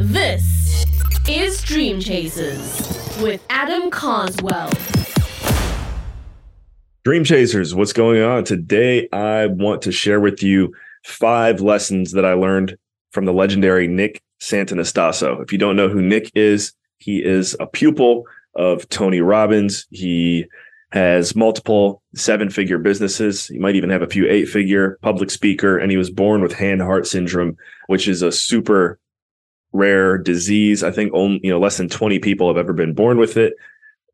This is Dream Chasers with Adam Carswell. Dream Chasers, what's going on? Today, I want to share with you five lessons that I learned from the legendary Nick Santonastasso. If you don't know who Nick is, he is a pupil of Tony Robbins. He has multiple seven figure businesses. He might even have a few eight figure public speaker. And he was born with Hanhart syndrome, which is a super rare disease. I think only, you know, less than 20 people have ever been born with it.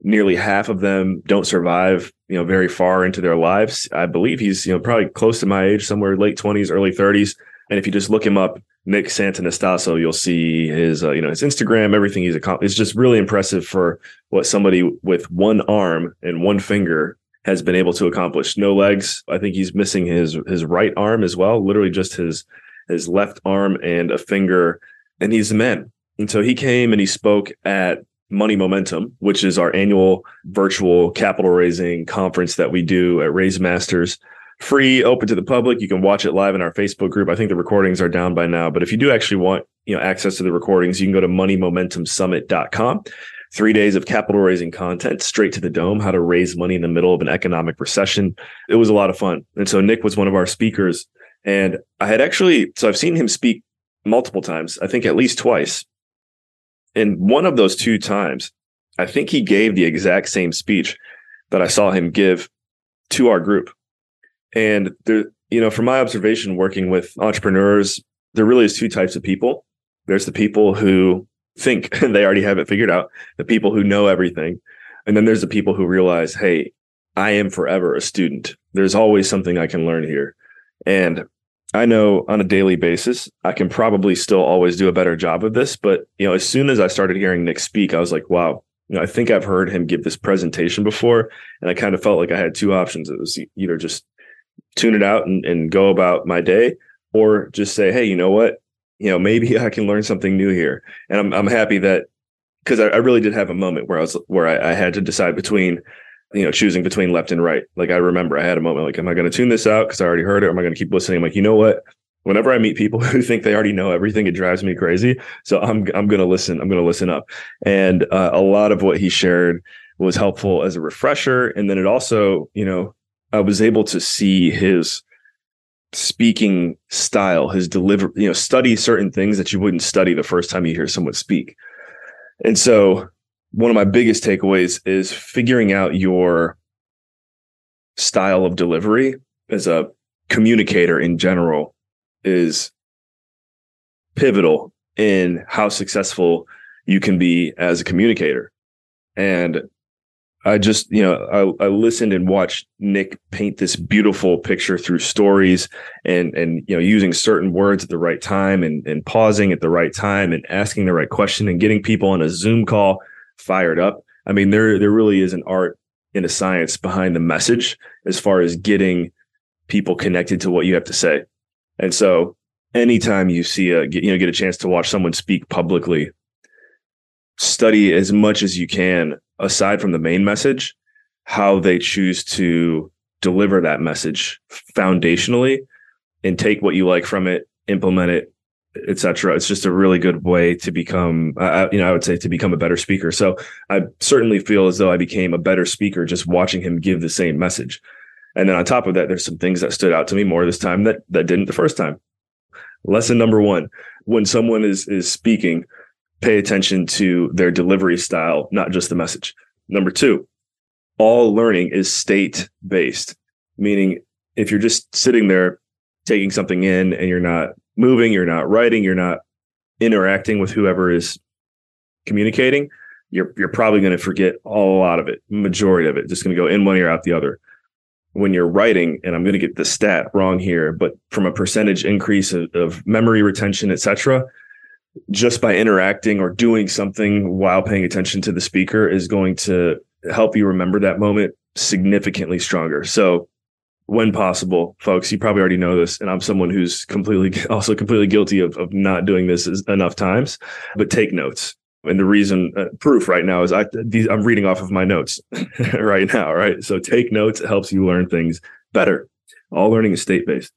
Nearly half of them don't survive, you know, very far into their lives. I believe he's, you know, probably close to my age, somewhere late 20s, early 30s. And if you just look him up, Nick Santonastasso, you'll see his, uh, you know, his Instagram, everything he's accomplished. It's just really impressive for what somebody with one arm and one finger has been able to accomplish. No legs. I think he's missing his his right arm as well. Literally just his his left arm and a finger, and he's the man. And so he came and he spoke at Money Momentum, which is our annual virtual capital raising conference that we do at Raise Masters free, open to the public. You can watch it live in our Facebook group. I think the recordings are down by now, but if you do actually want, you know, access to the recordings, you can go to moneymomentumsummit.com. Three days of capital raising content straight to the dome, how to raise money in the middle of an economic recession. It was a lot of fun. And so Nick was one of our speakers. And I had actually, so I've seen him speak multiple times, I think at least twice. And one of those two times, I think he gave the exact same speech that I saw him give to our group. And there, you know, from my observation working with entrepreneurs, there really is two types of people. There's the people who think they already have it figured out, the people who know everything. And then there's the people who realize, hey, I am forever a student. There's always something I can learn here. And I know on a daily basis, I can probably still always do a better job of this. But, you know, as soon as I started hearing Nick speak, I was like, wow, you know, I think I've heard him give this presentation before. And I kind of felt like I had two options. It was either just tune it out and, and go about my day or just say, hey, you know what? You know, maybe I can learn something new here. And I'm I'm happy that because I, I, really did have a moment where I was where I, I, had to decide between, you know, choosing between left and right. Like I remember I had a moment like, am I going to tune this out because I already heard it, or am I going to keep listening? I'm like, you know what? Whenever I meet people who think they already know everything, it drives me crazy. So I'm I'm going to listen. I'm going to listen up. And uh, a lot of what he shared was helpful as a refresher, and then it also, you know, I was able to see his speaking style, his deliver, you know, study certain things that you wouldn't study the first time you hear someone speak. And so one of my biggest takeaways is figuring out your style of delivery as a communicator in general is pivotal in how successful you can be as a communicator. And I just, you know, I, I listened and watched Nick paint this beautiful picture through stories and, and, you know, using certain words at the right time and, and pausing at the right time and asking the right question and getting people on a Zoom call fired up. I mean, there, there really is an art and a science behind the message as far as getting people connected to what you have to say. And so anytime you see a, you know, get a chance to watch someone speak publicly, study as much as you can aside from the main message, how they choose to deliver that message foundationally and take what you like from it, implement it, etc. It's just a really good way to become, uh, you know, I would say to become a better speaker. So I certainly feel as though I became a better speaker just watching him give the same message. And then on top of that, there's some things that stood out to me more this time that that didn't the first time. Lesson number one: when someone is is speaking, pay attention to their delivery style, not just the message. Number two, all learning is state based, meaning if you're just sitting there taking something in and you're not moving, you're not writing, you're not interacting with whoever is communicating, you're you're probably going to forget a lot of it, majority of it, just going to go in one ear out the other. When you're writing, and I'm going to get the stat wrong here, but from a percentage increase of, of memory retention, etc., just by interacting or doing something while paying attention to the speaker is going to help you remember that moment significantly stronger. So when possible, folks, you probably already know this, and I'm someone who's completely also completely guilty of, of not doing this enough times, but take notes. And the reason uh, proof right now is I these, I'm reading off of my notes right now, right? So take notes it helps you learn things better. All learning is state based.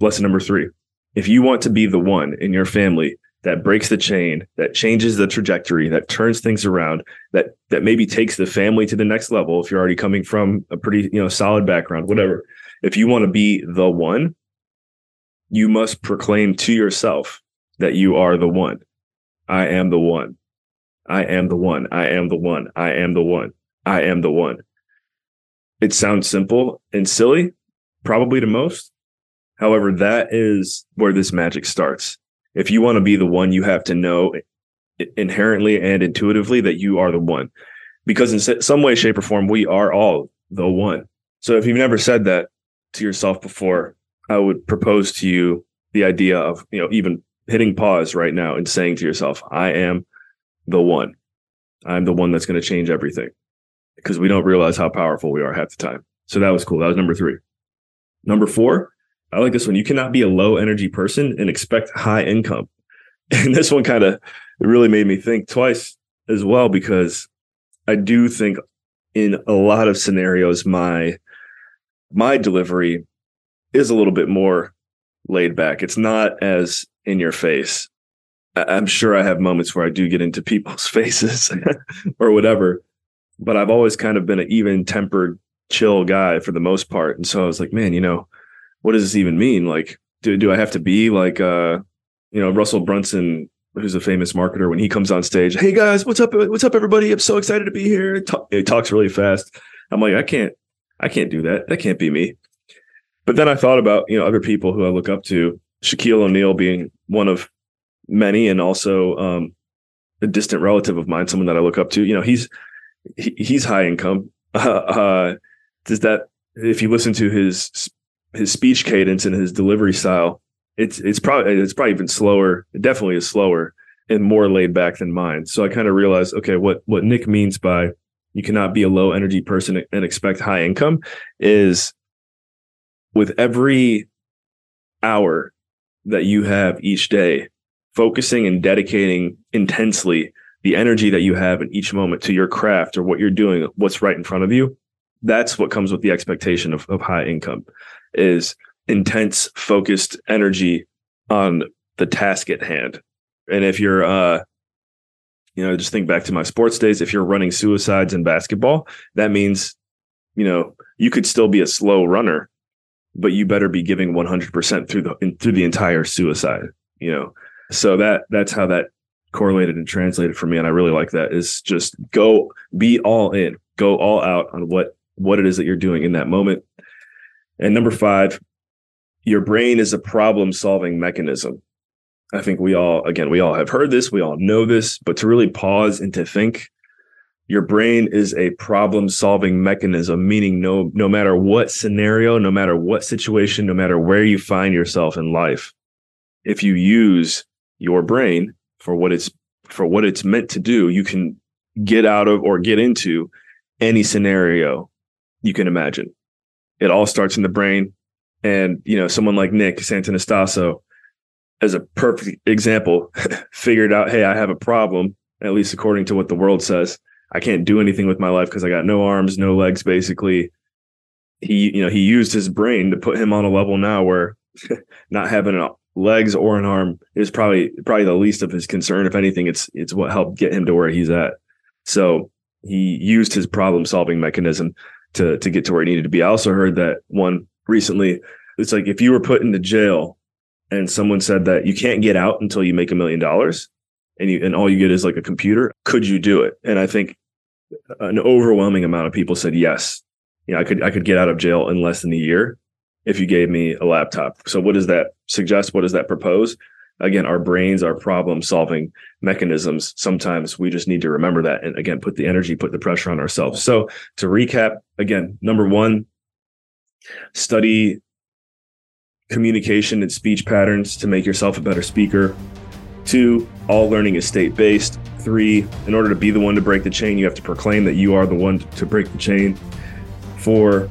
Lesson number three: if you want to be the one in your family that breaks the chain, that changes the trajectory, that turns things around, that that maybe takes the family to the next level if you're already coming from a pretty, you know, solid background, whatever. If you want to be the one, you must proclaim to yourself that you are the one. I am the one. I am the one. I am the one. I am the one. I am the one. It sounds simple and silly, probably to most. However, that is where this magic starts. If you want to be the one, you have to know inherently and intuitively that you are the one. Because in some way, shape, or form, we are all the one. So if you've never said that to yourself before, I would propose to you the idea of, you know, even hitting pause right now and saying to yourself, I am the one. I'm the one that's going to change everything because we don't realize how powerful we are half the time. So that was cool. That was number three. Number four, I like this one. You cannot be a low energy person and expect high income. And this one kind of really made me think twice as well because I do think in a lot of scenarios my my delivery is a little bit more laid back. It's not as in your face. I'm sure I have moments where I do get into people's faces or whatever, but I've always kind of been an even tempered, chill guy for the most part. And so I was like, man, you know, what does this even mean? Like, do do I have to be like uh, you know, Russell Brunson, who's a famous marketer, when he comes on stage, hey guys, what's up? What's up, everybody? I'm so excited to be here. He talks really fast. I'm like, I can't, I can't do that. That can't be me. But then I thought about, you know, other people who I look up to, Shaquille O'Neal being one of many, and also um, a distant relative of mine, someone that I look up to. You know, he's he, he's high income. Uh, uh, does that if you listen to his his speech cadence and his delivery style, it's it's probably it's probably even slower. It definitely is slower and more laid back than mine. So I kind of realized, okay, what what Nick means by you cannot be a low energy person and expect high income is with every hour that you have each day, focusing and dedicating intensely the energy that you have in each moment to your craft or what you're doing, what's right in front of you. That's what comes with the expectation of, of high income is intense focused energy on the task at hand. And if you're uh you know, just think back to my sports days, if you're running suicides in basketball, that means you know, you could still be a slow runner, but you better be giving 100% through the through the entire suicide, you know. So that that's how that correlated and translated for me and I really like that is just go be all in, go all out on what what it is that you're doing in that moment and number five, your brain is a problem solving mechanism. I think we all, again, we all have heard this, we all know this, but to really pause and to think, your brain is a problem solving mechanism, meaning no, no matter what scenario, no matter what situation, no matter where you find yourself in life, if you use your brain for what it's, for what it's meant to do, you can get out of or get into any scenario you can imagine. It all starts in the brain. And, you know, someone like Nick Santonastasso, as a perfect example, figured out, hey, I have a problem, at least according to what the world says. I can't do anything with my life because I got no arms, no legs, basically. He, you know, he used his brain to put him on a level now where not having legs or an arm is probably probably the least of his concern. If anything, it's it's what helped get him to where he's at. So he used his problem solving mechanism to to get to where he needed to be. I also heard that one recently. It's like if you were put into jail and someone said that you can't get out until you make a million dollars and you and all you get is like a computer, could you do it? And I think an overwhelming amount of people said yes. You know, I could I could get out of jail in less than a year if you gave me a laptop. So what does that suggest? What does that propose? again, our brains are problem solving mechanisms. Sometimes we just need to remember that. And again, put the energy, put the pressure on ourselves. So to recap, again, number one, study communication and speech patterns to make yourself a better speaker. Two, all learning is state based. Three, in order to be the one to break the chain, you have to proclaim that you are the one to break the chain. Four,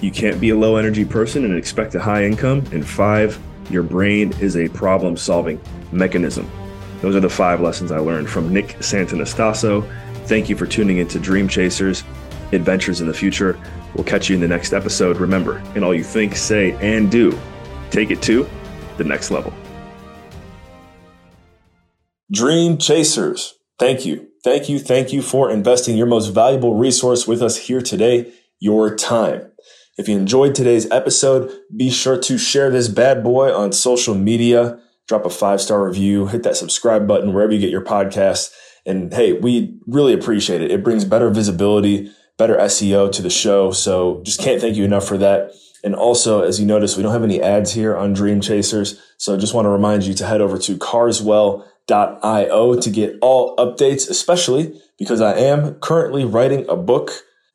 you can't be a low energy person and expect a high income. And five, your brain is a problem solving mechanism. Those are the five lessons I learned from Nick Santonastasso. Thank you for tuning into Dream Chasers Adventures in the Future. We'll catch you in the next episode. Remember, in all you think, say, and do, take it to the next level. Dream Chasers, thank you. Thank you. Thank you for investing your most valuable resource with us here today, your time. If you enjoyed today's episode, be sure to share this bad boy on social media, drop a five star review, hit that subscribe button wherever you get your podcasts. And hey, we really appreciate it. It brings better visibility, better SEO to the show. So just can't thank you enough for that. And also, as you notice, we don't have any ads here on Dream Chasers. So I just want to remind you to head over to carswell.io to get all updates, especially because I am currently writing a book.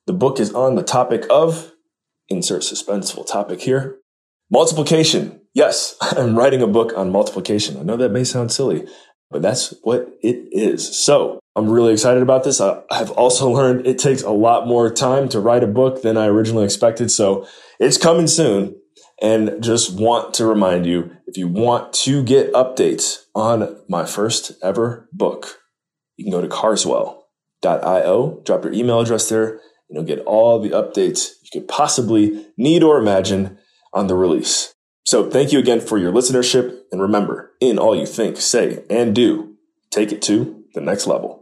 The book is on the topic of insert suspenseful topic here. Multiplication. Yes, I'm writing a book on multiplication. I know that may sound silly, but that's what it is. So I'm really excited about this. I have also learned it takes a lot more time to write a book than I originally expected. So it's coming soon. And just want to remind you if you want to get updates on my first ever book, you can go to carswell.io, drop your email address there, and you'll get all the updates you could possibly need or imagine on the release. So thank you again for your listenership. And remember, in all you think, say, and do, take it to the next level.